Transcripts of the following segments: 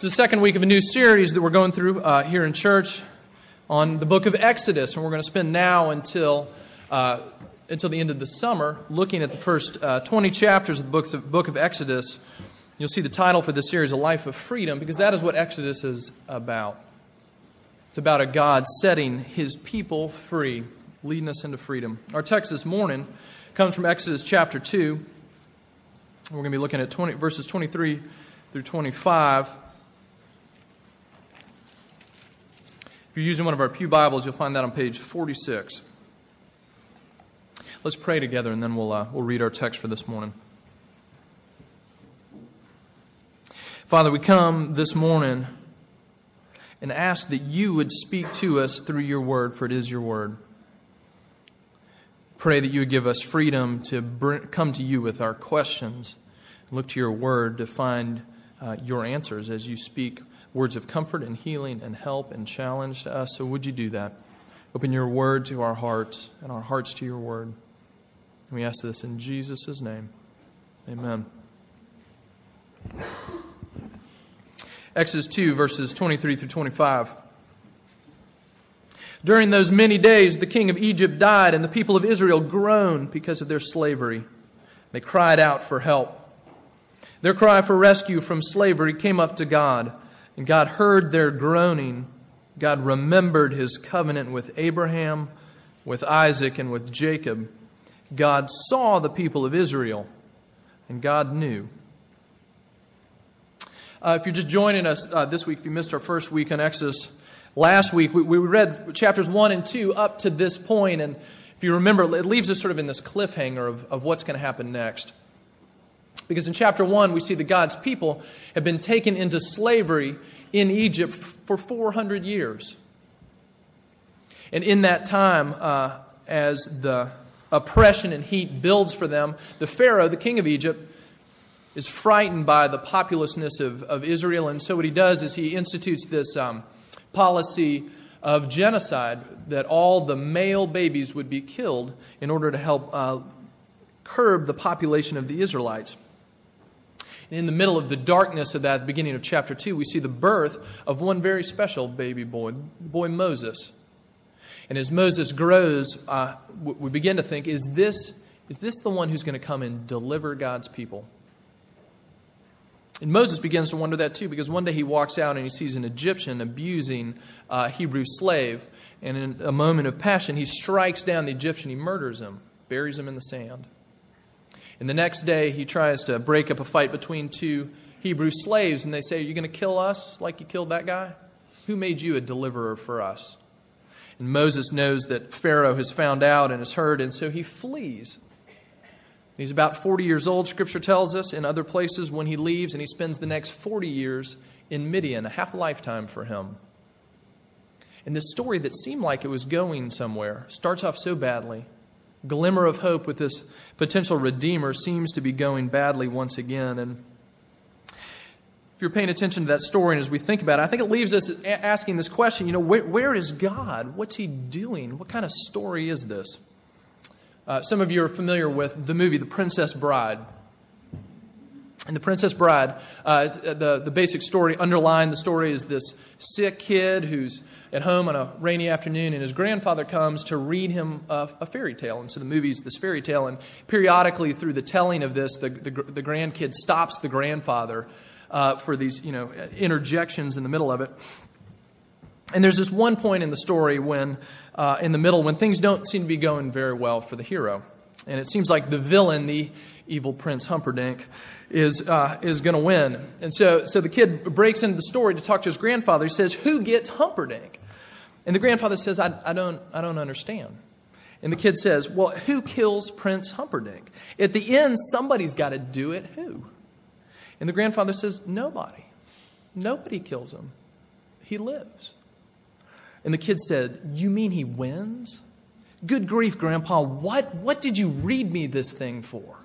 It's the second week of a new series that we're going through uh, here in church on the book of Exodus, and we're going to spend now until uh, until the end of the summer looking at the first uh, 20 chapters of the book of, book of Exodus. You'll see the title for this series, "A Life of Freedom," because that is what Exodus is about. It's about a God setting His people free, leading us into freedom. Our text this morning comes from Exodus chapter 2. We're going to be looking at 20, verses 23 through 25. If you're using one of our Pew Bibles, you'll find that on page 46. Let's pray together and then we'll, uh, we'll read our text for this morning. Father, we come this morning and ask that you would speak to us through your word, for it is your word. Pray that you would give us freedom to bring, come to you with our questions, look to your word to find uh, your answers as you speak words of comfort and healing and help and challenge to us. So would you do that? Open your word to our hearts and our hearts to your word. And we ask this in Jesus' name. Amen. Exodus 2, verses 23 through 25. During those many days, the king of Egypt died, and the people of Israel groaned because of their slavery. They cried out for help. Their cry for rescue from slavery came up to God. And God heard their groaning. God remembered his covenant with Abraham, with Isaac, and with Jacob. God saw the people of Israel, and God knew. Uh, if you're just joining us uh, this week, if you missed our first week on Exodus, last week we, we read chapters 1 and 2 up to this point, and if you remember, it leaves us sort of in this cliffhanger of, of what's going to happen next. Because in chapter 1, we see that God's people have been taken into slavery in Egypt for 400 years. And in that time, uh, as the oppression and heat builds for them, the Pharaoh, the king of Egypt, is frightened by the populousness of, of Israel. And so what he does is he institutes this um, policy of genocide that all the male babies would be killed in order to help uh, curb the population of the Israelites in the middle of the darkness of that, beginning of chapter 2, we see the birth of one very special baby boy, boy Moses. And as Moses grows, uh, we begin to think, is this, is this the one who's going to come and deliver God's people? And Moses begins to wonder that too, because one day he walks out and he sees an Egyptian abusing a Hebrew slave. And in a moment of passion, he strikes down the Egyptian. He murders him, buries him in the sand. And the next day, he tries to break up a fight between two Hebrew slaves, and they say, Are you going to kill us like you killed that guy? Who made you a deliverer for us? And Moses knows that Pharaoh has found out and has heard, and so he flees. He's about 40 years old, Scripture tells us, in other places when he leaves, and he spends the next 40 years in Midian, a half lifetime for him. And this story that seemed like it was going somewhere starts off so badly glimmer of hope with this potential redeemer seems to be going badly once again. And if you're paying attention to that story and as we think about it, I think it leaves us asking this question you know, where, where is God? What's he doing? What kind of story is this? Uh, some of you are familiar with the movie The Princess Bride. And The Princess Bride, uh, the, the basic story, underlying the story, is this sick kid who's at home on a rainy afternoon, and his grandfather comes to read him a, a fairy tale. And so the movie's this fairy tale, and periodically through the telling of this, the, the, the grandkid stops the grandfather uh, for these you know, interjections in the middle of it. And there's this one point in the story when, uh, in the middle, when things don't seem to be going very well for the hero. And it seems like the villain, the evil Prince Humperdinck, is, uh, is going to win. And so, so the kid breaks into the story to talk to his grandfather. He says, Who gets Humperdinck? And the grandfather says, I, I, don't, I don't understand. And the kid says, Well, who kills Prince Humperdinck? At the end, somebody's got to do it. Who? And the grandfather says, Nobody. Nobody kills him. He lives. And the kid said, You mean he wins? Good grief, Grandpa, what, what did you read me this thing for?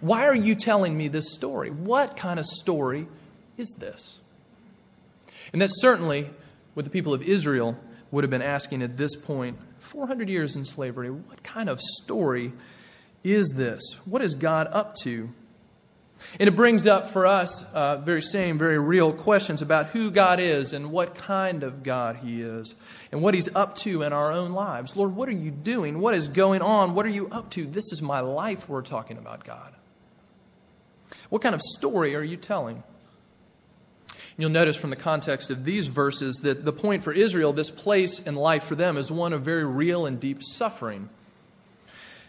Why are you telling me this story? What kind of story is this? And that's certainly what the people of Israel would have been asking at this point 400 years in slavery. What kind of story is this? What is God up to? And it brings up for us uh, very same, very real questions about who God is and what kind of God He is and what He's up to in our own lives. Lord, what are you doing? What is going on? What are you up to? This is my life we're talking about, God. What kind of story are you telling? You'll notice from the context of these verses that the point for Israel, this place in life for them, is one of very real and deep suffering.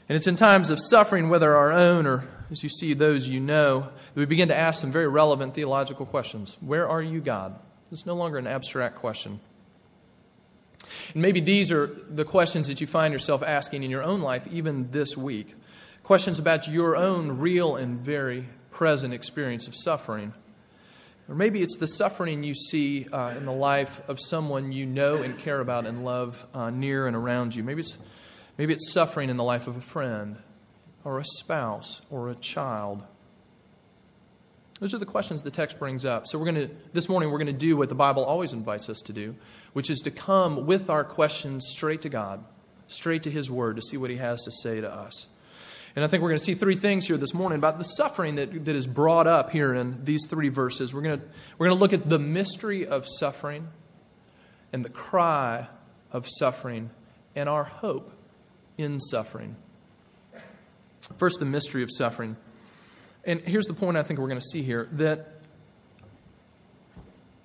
And it's in times of suffering, whether our own or as you see those you know, we begin to ask some very relevant theological questions. Where are you, God? It's no longer an abstract question. And maybe these are the questions that you find yourself asking in your own life, even this week. Questions about your own real and very present experience of suffering. Or maybe it's the suffering you see uh, in the life of someone you know and care about and love uh, near and around you. Maybe it's, maybe it's suffering in the life of a friend or a spouse or a child? Those are the questions the text brings up. So we're going to this morning we're going to do what the Bible always invites us to do, which is to come with our questions straight to God, straight to his word to see what he has to say to us. And I think we're going to see three things here this morning about the suffering that, that is brought up here in these three verses. We're going, to, we're going to look at the mystery of suffering and the cry of suffering and our hope in suffering. First, the mystery of suffering. And here's the point I think we're going to see here that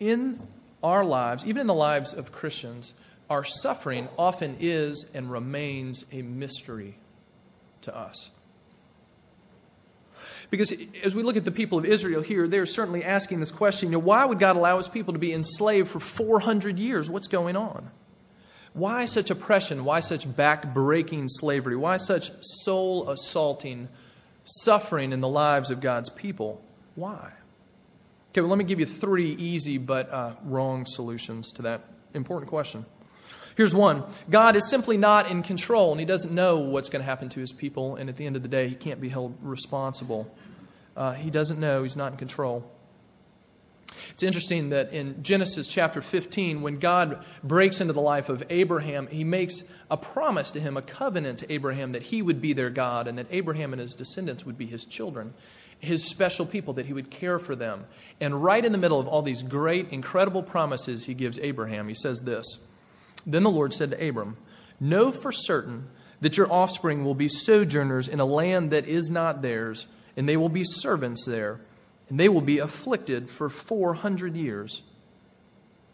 in our lives, even in the lives of Christians, our suffering often is and remains a mystery to us. Because as we look at the people of Israel here, they're certainly asking this question you know, why would God allow his people to be enslaved for 400 years? What's going on? Why such oppression? Why such back-breaking slavery? Why such soul assaulting suffering in the lives of God's people? Why? Okay, well, let me give you three easy but uh, wrong solutions to that important question. Here's one God is simply not in control, and He doesn't know what's going to happen to His people, and at the end of the day, He can't be held responsible. Uh, he doesn't know, He's not in control. It's interesting that in Genesis chapter 15, when God breaks into the life of Abraham, he makes a promise to him, a covenant to Abraham, that he would be their God and that Abraham and his descendants would be his children, his special people, that he would care for them. And right in the middle of all these great, incredible promises he gives Abraham, he says this Then the Lord said to Abram, Know for certain that your offspring will be sojourners in a land that is not theirs, and they will be servants there and they will be afflicted for 400 years.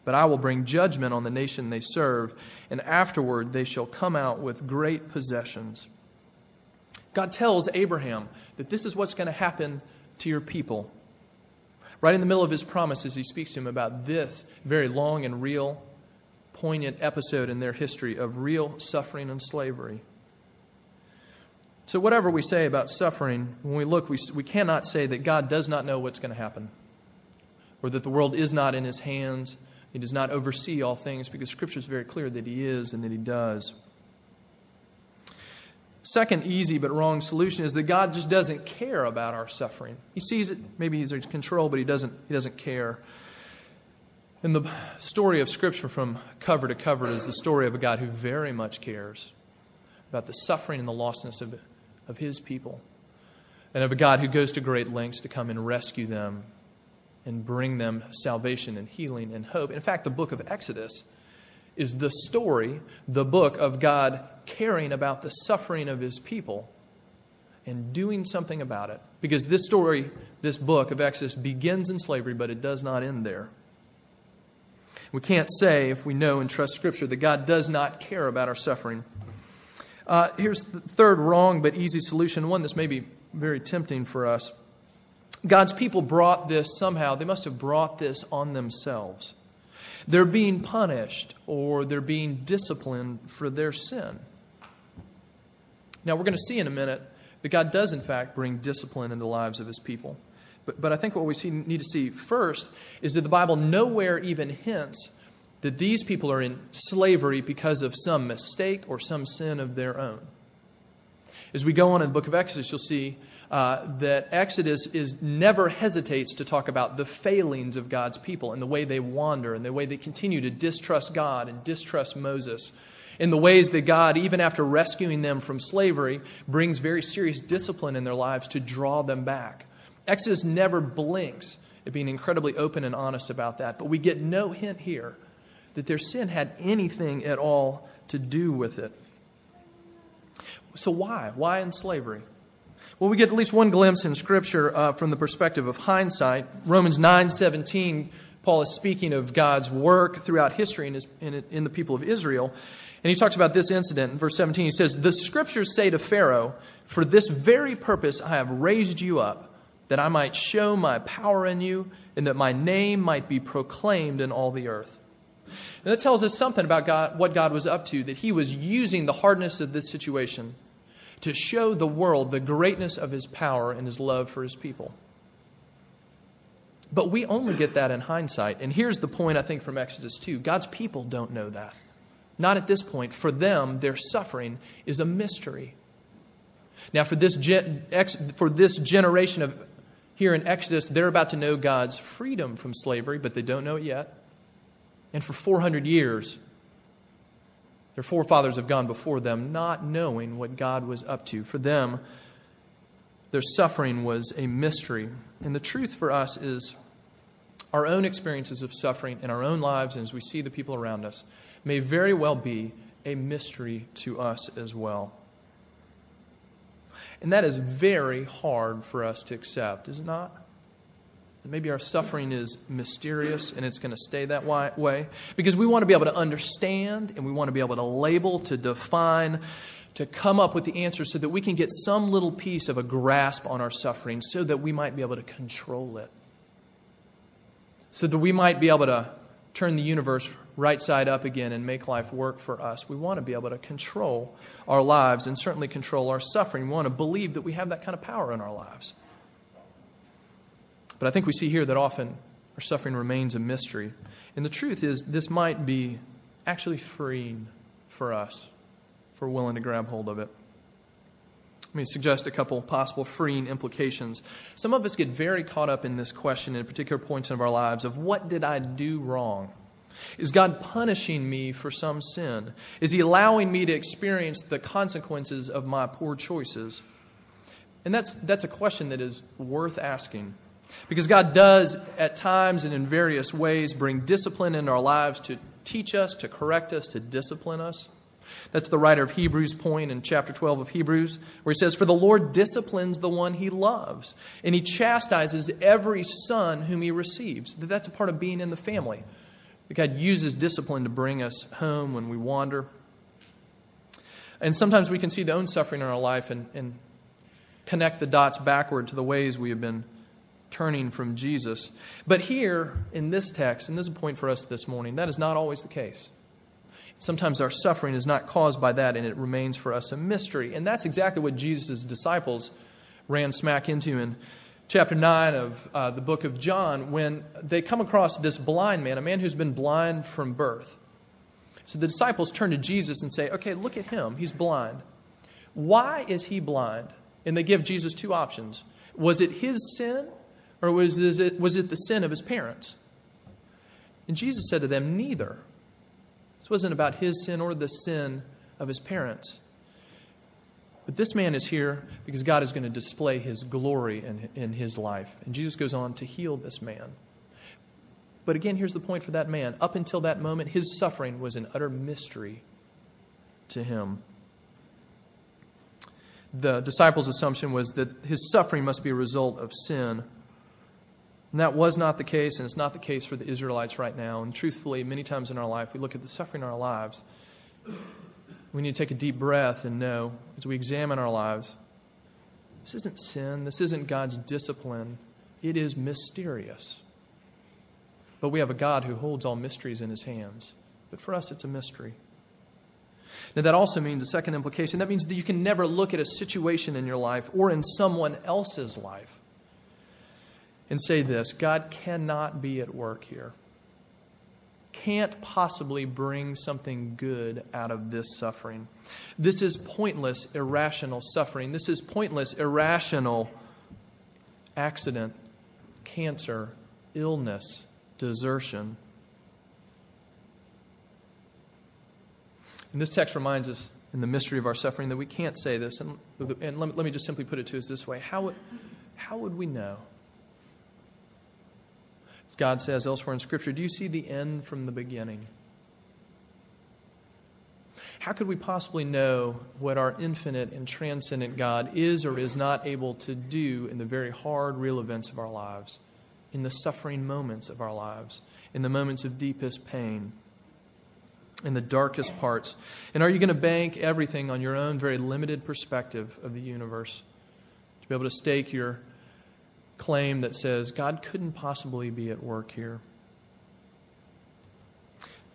But I will bring judgment on the nation they serve, and afterward they shall come out with great possessions. God tells Abraham that this is what's going to happen to your people. Right in the middle of his promises, he speaks to him about this very long and real, poignant episode in their history of real suffering and slavery. So, whatever we say about suffering, when we look, we, we cannot say that God does not know what's going to happen, or that the world is not in his hands. He does not oversee all things, because Scripture is very clear that he is and that he does. Second, easy but wrong solution is that God just doesn't care about our suffering. He sees it, maybe he's in control, but he doesn't, he doesn't care. And the story of Scripture from cover to cover is the story of a God who very much cares about the suffering and the lostness of of his people and of a God who goes to great lengths to come and rescue them and bring them salvation and healing and hope. In fact, the book of Exodus is the story, the book of God caring about the suffering of his people and doing something about it. Because this story, this book of Exodus, begins in slavery, but it does not end there. We can't say, if we know and trust Scripture, that God does not care about our suffering. Uh, here's the third wrong but easy solution, one that's maybe very tempting for us. God's people brought this somehow, they must have brought this on themselves. They're being punished or they're being disciplined for their sin. Now, we're going to see in a minute that God does, in fact, bring discipline in the lives of his people. But, but I think what we see, need to see first is that the Bible nowhere even hints that these people are in slavery because of some mistake or some sin of their own. As we go on in the book of Exodus, you'll see uh, that Exodus is never hesitates to talk about the failings of God's people and the way they wander and the way they continue to distrust God and distrust Moses. In the ways that God, even after rescuing them from slavery, brings very serious discipline in their lives to draw them back Exodus never blinks at being incredibly open and honest about that, but we get no hint here that their sin had anything at all to do with it. So, why? Why in slavery? Well, we get at least one glimpse in Scripture uh, from the perspective of hindsight. Romans 9 17, Paul is speaking of God's work throughout history in, his, in, in the people of Israel. And he talks about this incident in verse 17. He says, The Scriptures say to Pharaoh, For this very purpose I have raised you up, that I might show my power in you, and that my name might be proclaimed in all the earth. And that tells us something about God, what God was up to, that he was using the hardness of this situation to show the world the greatness of his power and his love for his people. But we only get that in hindsight. And here's the point, I think, from Exodus 2 God's people don't know that. Not at this point. For them, their suffering is a mystery. Now, for this, gen- for this generation of here in Exodus, they're about to know God's freedom from slavery, but they don't know it yet. And for 400 years, their forefathers have gone before them, not knowing what God was up to. For them, their suffering was a mystery. And the truth for us is our own experiences of suffering in our own lives and as we see the people around us may very well be a mystery to us as well. And that is very hard for us to accept, is it not? Maybe our suffering is mysterious and it's going to stay that way because we want to be able to understand and we want to be able to label, to define, to come up with the answer so that we can get some little piece of a grasp on our suffering so that we might be able to control it. So that we might be able to turn the universe right side up again and make life work for us. We want to be able to control our lives and certainly control our suffering. We want to believe that we have that kind of power in our lives. But I think we see here that often our suffering remains a mystery. And the truth is, this might be actually freeing for us if we're willing to grab hold of it. Let me suggest a couple possible freeing implications. Some of us get very caught up in this question in particular points of our lives of what did I do wrong? Is God punishing me for some sin? Is He allowing me to experience the consequences of my poor choices? And that's, that's a question that is worth asking. Because God does, at times and in various ways, bring discipline in our lives to teach us, to correct us, to discipline us. That's the writer of Hebrews' point in chapter 12 of Hebrews, where he says, For the Lord disciplines the one he loves, and he chastises every son whom he receives. That's a part of being in the family. God uses discipline to bring us home when we wander. And sometimes we can see the own suffering in our life and, and connect the dots backward to the ways we have been turning from Jesus. But here in this text, and this is a point for us this morning, that is not always the case. Sometimes our suffering is not caused by that, and it remains for us a mystery. And that's exactly what Jesus' disciples ran smack into in chapter 9 of uh, the book of John when they come across this blind man, a man who's been blind from birth. So the disciples turn to Jesus and say, Okay, look at him. He's blind. Why is he blind? And they give Jesus two options. Was it his sin or was it, was it the sin of his parents? And Jesus said to them, Neither. This wasn't about his sin or the sin of his parents. But this man is here because God is going to display his glory in, in his life. And Jesus goes on to heal this man. But again, here's the point for that man. Up until that moment, his suffering was an utter mystery to him. The disciples' assumption was that his suffering must be a result of sin. And that was not the case, and it's not the case for the Israelites right now. And truthfully, many times in our life, we look at the suffering in our lives. We need to take a deep breath and know, as we examine our lives, this isn't sin, this isn't God's discipline. It is mysterious. But we have a God who holds all mysteries in his hands. But for us, it's a mystery. Now, that also means a second implication that means that you can never look at a situation in your life or in someone else's life and say this God cannot be at work here. Can't possibly bring something good out of this suffering. This is pointless, irrational suffering. This is pointless, irrational accident, cancer, illness, desertion. And this text reminds us in the mystery of our suffering that we can't say this. And, and let, me, let me just simply put it to us this way How, how would we know? As God says elsewhere in Scripture, do you see the end from the beginning? How could we possibly know what our infinite and transcendent God is or is not able to do in the very hard, real events of our lives, in the suffering moments of our lives, in the moments of deepest pain, in the darkest parts? And are you going to bank everything on your own very limited perspective of the universe? To be able to stake your claim that says God couldn't possibly be at work here.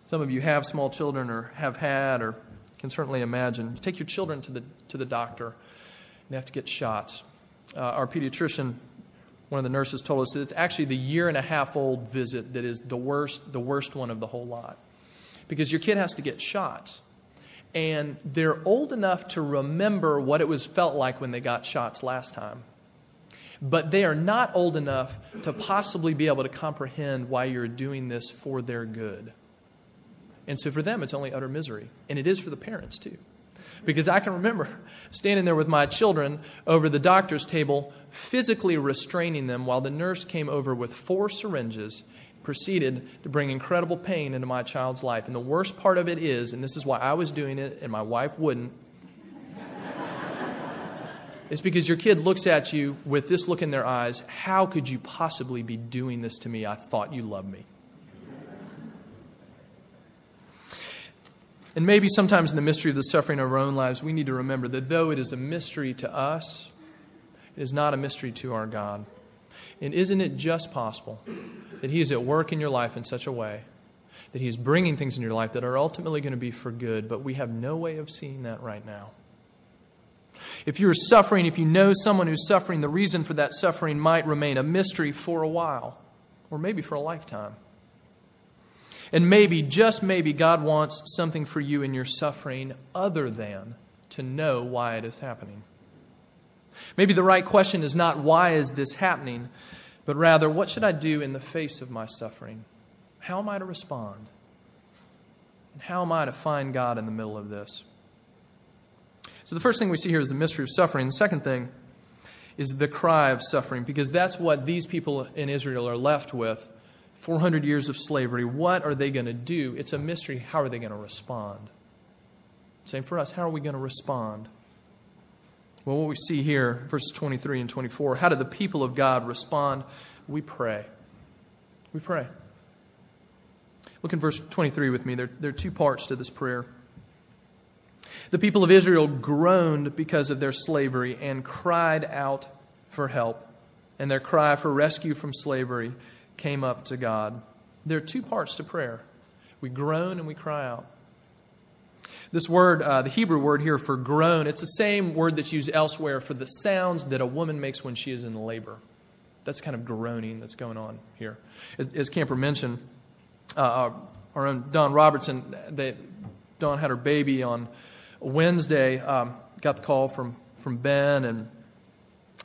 Some of you have small children or have had or can certainly imagine. You take your children to the, to the doctor, they have to get shots. Uh, our pediatrician, one of the nurses, told us that it's actually the year and a half old visit that is the worst, the worst one of the whole lot. Because your kid has to get shots. And they're old enough to remember what it was felt like when they got shots last time but they are not old enough to possibly be able to comprehend why you're doing this for their good. And so for them, it's only utter misery. And it is for the parents, too. Because I can remember standing there with my children over the doctor's table, physically restraining them while the nurse came over with four syringes, proceeded to bring incredible pain into my child's life. And the worst part of it is, and this is why I was doing it and my wife wouldn't, it's because your kid looks at you with this look in their eyes How could you possibly be doing this to me? I thought you loved me. And maybe sometimes in the mystery of the suffering of our own lives, we need to remember that though it is a mystery to us, it is not a mystery to our God. And isn't it just possible that He is at work in your life in such a way that He is bringing things in your life that are ultimately going to be for good, but we have no way of seeing that right now? If you're suffering, if you know someone who's suffering, the reason for that suffering might remain a mystery for a while, or maybe for a lifetime. And maybe, just maybe, God wants something for you in your suffering other than to know why it is happening. Maybe the right question is not, why is this happening? But rather, what should I do in the face of my suffering? How am I to respond? And how am I to find God in the middle of this? So the first thing we see here is the mystery of suffering. The second thing is the cry of suffering, because that's what these people in Israel are left with. 400 years of slavery. What are they going to do? It's a mystery. How are they going to respond? Same for us. How are we going to respond? Well, what we see here, verses 23 and 24, how do the people of God respond? We pray. We pray. Look in verse 23 with me. There, there are two parts to this prayer. The people of Israel groaned because of their slavery and cried out for help. And their cry for rescue from slavery came up to God. There are two parts to prayer we groan and we cry out. This word, uh, the Hebrew word here for groan, it's the same word that's used elsewhere for the sounds that a woman makes when she is in labor. That's kind of groaning that's going on here. As, as Camper mentioned, uh, our own Dawn Robertson, they, Dawn had her baby on Wednesday, um, got the call from, from Ben, and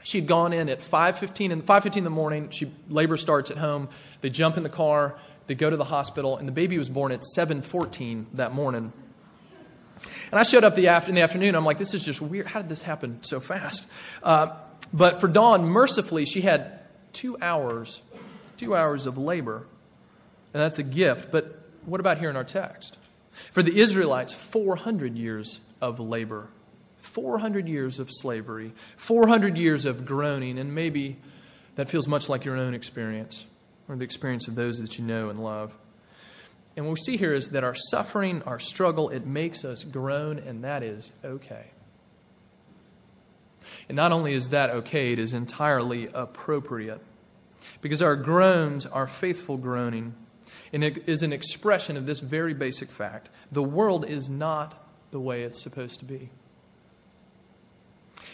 she'd gone in at 5.15 in 5.15 in the morning. She, labor starts at home. They jump in the car. They go to the hospital, and the baby was born at 7.14 that morning. And I showed up the after, in the afternoon. I'm like, this is just weird. How did this happen so fast? Uh, but for Dawn, mercifully, she had two hours, two hours of labor. And that's a gift. But what about here in our text? For the Israelites, 400 years of labor, 400 years of slavery, 400 years of groaning, and maybe that feels much like your own experience or the experience of those that you know and love. And what we see here is that our suffering, our struggle, it makes us groan, and that is okay. And not only is that okay, it is entirely appropriate. Because our groans, our faithful groaning, and it is an expression of this very basic fact the world is not the way it's supposed to be.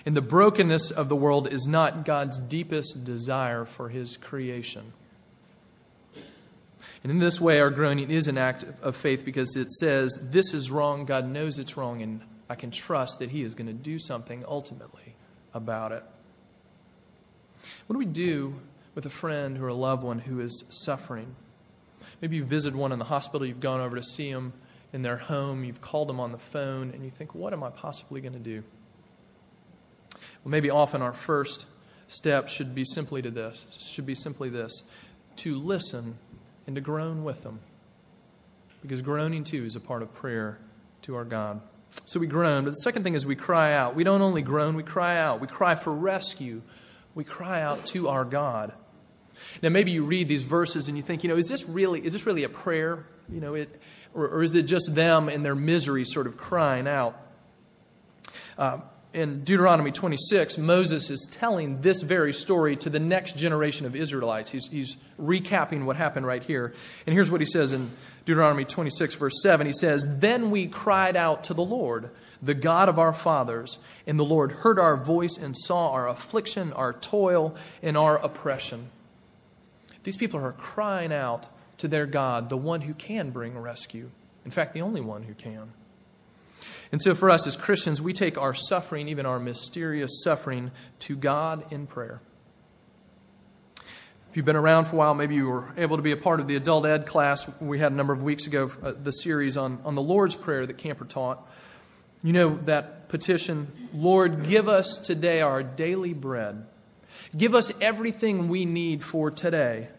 And the brokenness of the world is not God's deepest desire for his creation. And in this way, our groaning is an act of faith because it says, This is wrong, God knows it's wrong, and I can trust that He is going to do something ultimately about it. What do we do with a friend or a loved one who is suffering? Maybe you visited one in the hospital, you've gone over to see them in their home, you've called them on the phone, and you think, what am I possibly going to do? Well, maybe often our first step should be simply to this, should be simply this, to listen and to groan with them. Because groaning too is a part of prayer to our God. So we groan, but the second thing is we cry out. We don't only groan, we cry out. We cry for rescue. We cry out to our God. Now maybe you read these verses and you think, you know, is this really is this really a prayer? You know, it or, or is it just them in their misery sort of crying out? Uh, in Deuteronomy 26, Moses is telling this very story to the next generation of Israelites. He's, he's recapping what happened right here. And here's what he says in Deuteronomy 26, verse 7. He says, Then we cried out to the Lord, the God of our fathers, and the Lord heard our voice and saw our affliction, our toil, and our oppression. These people are crying out to their God, the one who can bring rescue. In fact, the only one who can. And so, for us as Christians, we take our suffering, even our mysterious suffering, to God in prayer. If you've been around for a while, maybe you were able to be a part of the adult ed class we had a number of weeks ago, uh, the series on, on the Lord's Prayer that Camper taught. You know that petition Lord, give us today our daily bread. Give us everything we need for today.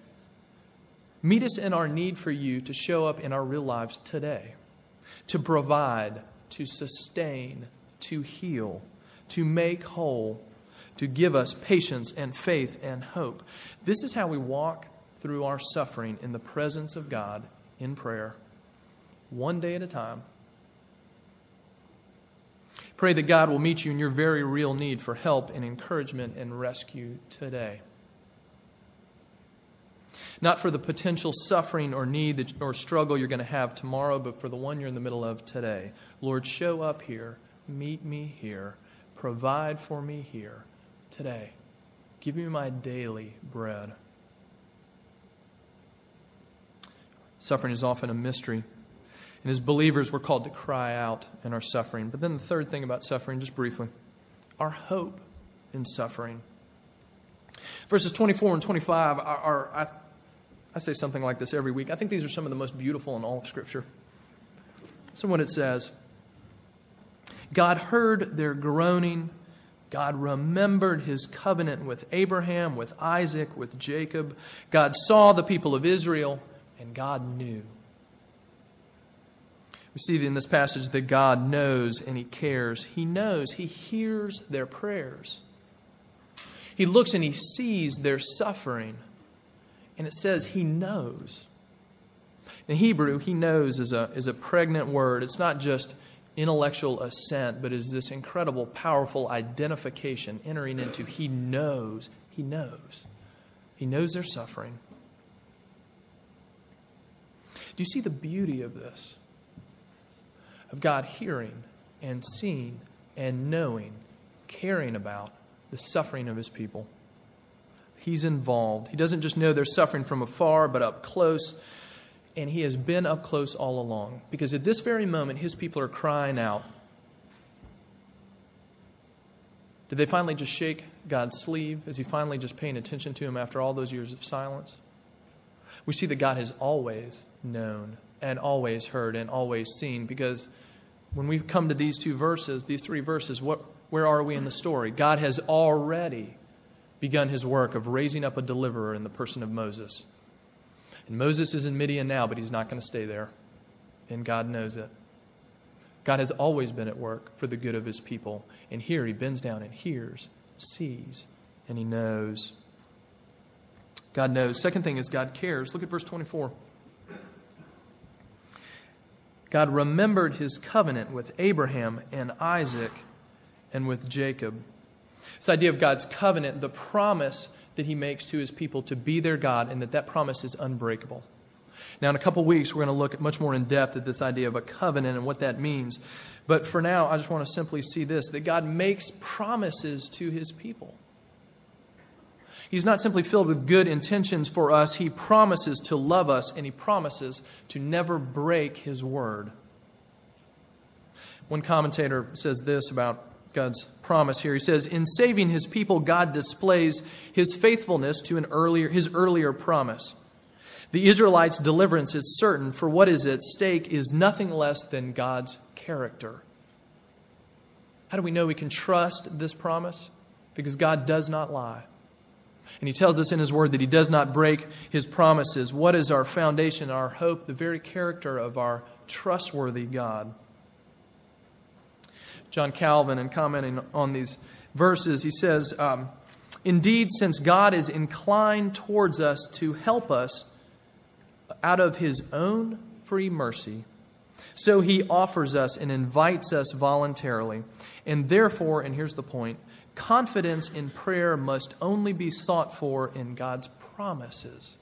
Meet us in our need for you to show up in our real lives today, to provide, to sustain, to heal, to make whole, to give us patience and faith and hope. This is how we walk through our suffering in the presence of God in prayer, one day at a time. Pray that God will meet you in your very real need for help and encouragement and rescue today. Not for the potential suffering or need or struggle you're going to have tomorrow, but for the one you're in the middle of today. Lord, show up here. Meet me here. Provide for me here today. Give me my daily bread. Suffering is often a mystery. And as believers, we're called to cry out in our suffering. But then the third thing about suffering, just briefly, our hope in suffering. Verses 24 and 25 are, are I say something like this every week. I think these are some of the most beautiful in all of Scripture. So, what it says God heard their groaning. God remembered his covenant with Abraham, with Isaac, with Jacob. God saw the people of Israel, and God knew. We see in this passage that God knows and he cares. He knows, he hears their prayers. He looks and he sees their suffering. And it says he knows. In Hebrew, he knows is a, is a pregnant word. It's not just intellectual assent, but is this incredible, powerful identification entering into he knows. He knows. He knows their suffering. Do you see the beauty of this? Of God hearing and seeing and knowing, caring about the suffering of his people. He's involved. He doesn't just know they're suffering from afar, but up close. And He has been up close all along. Because at this very moment, His people are crying out. Did they finally just shake God's sleeve? Is He finally just paying attention to Him after all those years of silence? We see that God has always known and always heard and always seen because when we come to these two verses, these three verses, what, where are we in the story? God has already begun his work of raising up a deliverer in the person of Moses. And Moses is in Midian now, but he's not going to stay there. And God knows it. God has always been at work for the good of his people. And here he bends down and hears, sees, and he knows. God knows. Second thing is God cares. Look at verse 24. God remembered his covenant with Abraham and Isaac and with Jacob. This idea of God's covenant, the promise that he makes to his people to be their God, and that that promise is unbreakable. Now, in a couple weeks, we're going to look much more in depth at this idea of a covenant and what that means. But for now, I just want to simply see this that God makes promises to his people. He's not simply filled with good intentions for us, he promises to love us, and he promises to never break his word. One commentator says this about God's promise here. He says, In saving his people, God displays his faithfulness to an earlier, his earlier promise. The Israelites' deliverance is certain, for what is at stake is nothing less than God's character. How do we know we can trust this promise? Because God does not lie. And he tells us in his word that he does not break his promises. What is our foundation, our hope, the very character of our trustworthy God? John Calvin, in commenting on these verses, he says, um, Indeed, since God is inclined towards us to help us out of his own free mercy, so he offers us and invites us voluntarily. And therefore, and here's the point confidence in prayer must only be sought for in God's promises,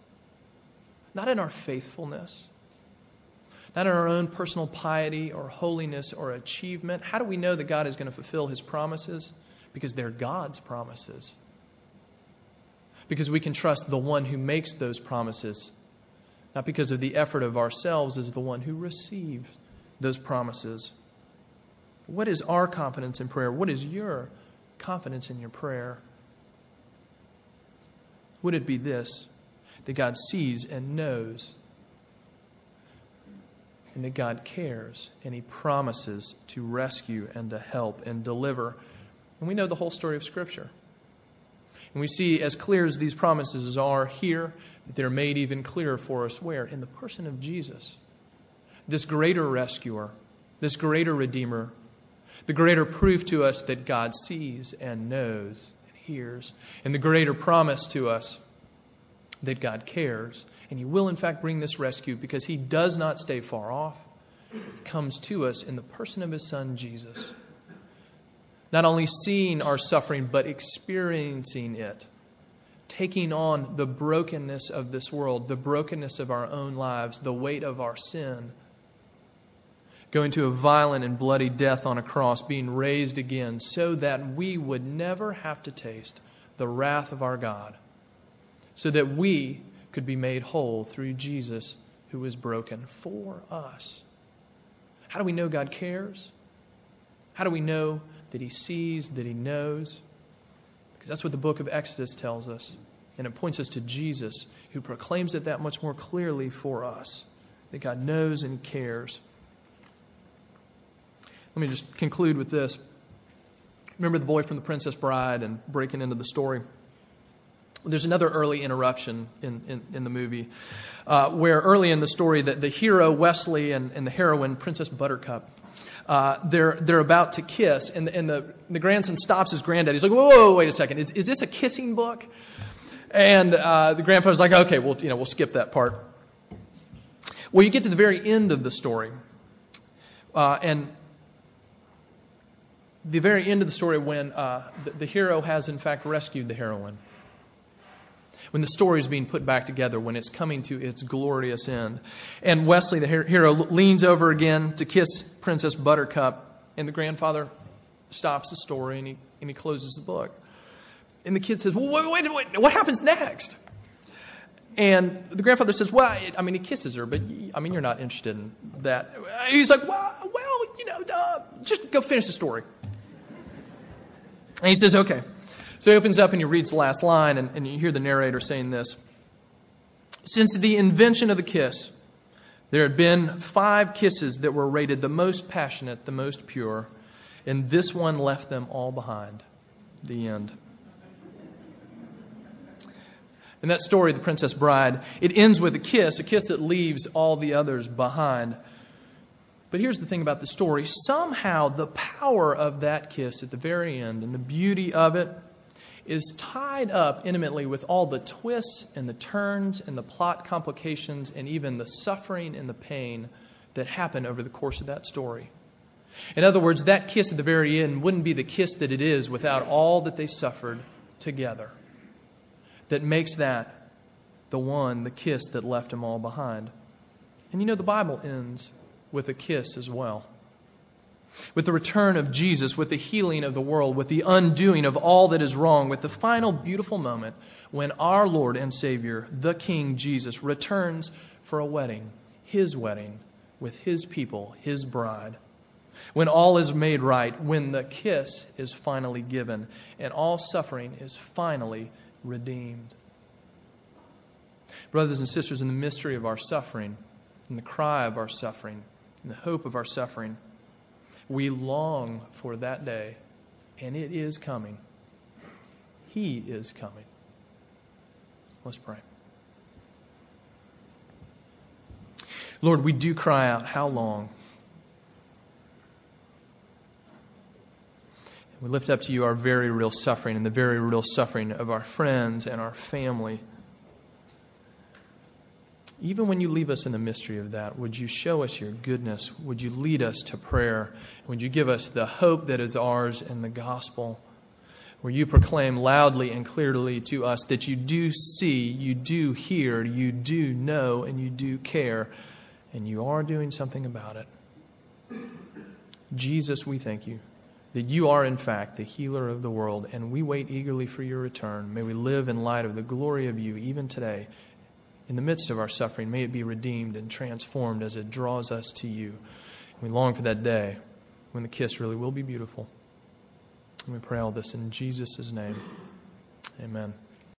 not in our faithfulness, not in our own personal piety or holiness or achievement. How do we know that God is going to fulfill his promises? Because they're God's promises. Because we can trust the one who makes those promises, not because of the effort of ourselves, as the one who receives those promises. What is our confidence in prayer? What is your confidence in your prayer? Would it be this that God sees and knows and that God cares and He promises to rescue and to help and deliver. And we know the whole story of Scripture. And we see as clear as these promises are here, that they're made even clearer for us where? In the person of Jesus. This greater rescuer, this greater redeemer, the greater proof to us that God sees and knows and hears, and the greater promise to us that God cares, and He will, in fact, bring this rescue because He does not stay far off. He comes to us in the person of His Son, Jesus. Not only seeing our suffering, but experiencing it, taking on the brokenness of this world, the brokenness of our own lives, the weight of our sin, going to a violent and bloody death on a cross, being raised again, so that we would never have to taste the wrath of our God so that we could be made whole through Jesus who was broken for us. How do we know God cares? How do we know that He sees, that He knows? Because that's what the book of Exodus tells us. And it points us to Jesus, who proclaims it that much more clearly for us that God knows and cares. Let me just conclude with this. Remember the boy from the Princess Bride and breaking into the story? There's another early interruption in, in, in the movie uh, where early in the story that the hero Westley, and, and the heroine Princess Buttercup uh, they're, they're about to kiss, and, and the, the grandson stops his granddad. He's like, whoa, whoa, whoa wait a second. Is, is this a kissing book? And uh, the grandfather's like, okay, well, you know, we'll skip that part. Well, you get to the very end of the story, uh, and the very end of the story when uh, the, the hero has, in fact, rescued the heroine when the story is being put back together, when it's coming to its glorious end. And Westley, the hero, leans over again to kiss Princess Buttercup, and the grandfather stops the story and he, and he closes the book. And the kid says, Well, wait, wait, wait, what happens next? And the grandfather says, Well, I mean, he kisses her, but I mean, you're not interested in that. He's like, Well, well you know, uh, just go finish the story. And he says, Okay. So he opens up and he reads the last line, and, and you hear the narrator saying this Since the invention of the kiss, there had been five kisses that were rated the most passionate, the most pure, and this one left them all behind. The end. In that story, The Princess Bride, it ends with a kiss, a kiss that leaves all the others behind. But here's the thing about the story somehow, the power of that kiss at the very end and the beauty of it is tied up intimately with all the twists and the turns and the plot complications and even the suffering and the pain that happen over the course of that story. In other words, that kiss at the very end wouldn't be the kiss that it is without all that they suffered together. That makes that the one, the kiss that left them all behind. And you know, the Bible ends with a kiss as well with the return of Jesus, with the healing of the world, with the undoing of all that is wrong, with the final beautiful moment when our Lord and Savior, the King Jesus, returns for a wedding, his wedding, with his people, his bride. When all is made right, when the kiss is finally given, and all suffering is finally redeemed. Brothers and sisters, in the mystery of our suffering, in the cry of our suffering, in the hope of our suffering, we long for that day, and it is coming. He is coming. Let's pray. Lord, we do cry out, How long? We lift up to you our very real suffering and the very real suffering of our friends and our family. Even when you leave us in the mystery of that, would you show us your goodness? Would you lead us to prayer? Would you give us the hope that is ours in the gospel? Where you proclaim loudly and clearly to us that you do see, you do hear, you do know, and you do care, and you are doing something about it. Jesus, we thank you that you are, in fact, the healer of the world, and we wait eagerly for your return. May we live in light of the glory of you even today. In the midst of our suffering, may it be redeemed and transformed as it draws us to you. We long for that day when the kiss really will be beautiful. And we pray all this in Jesus' name. Amen.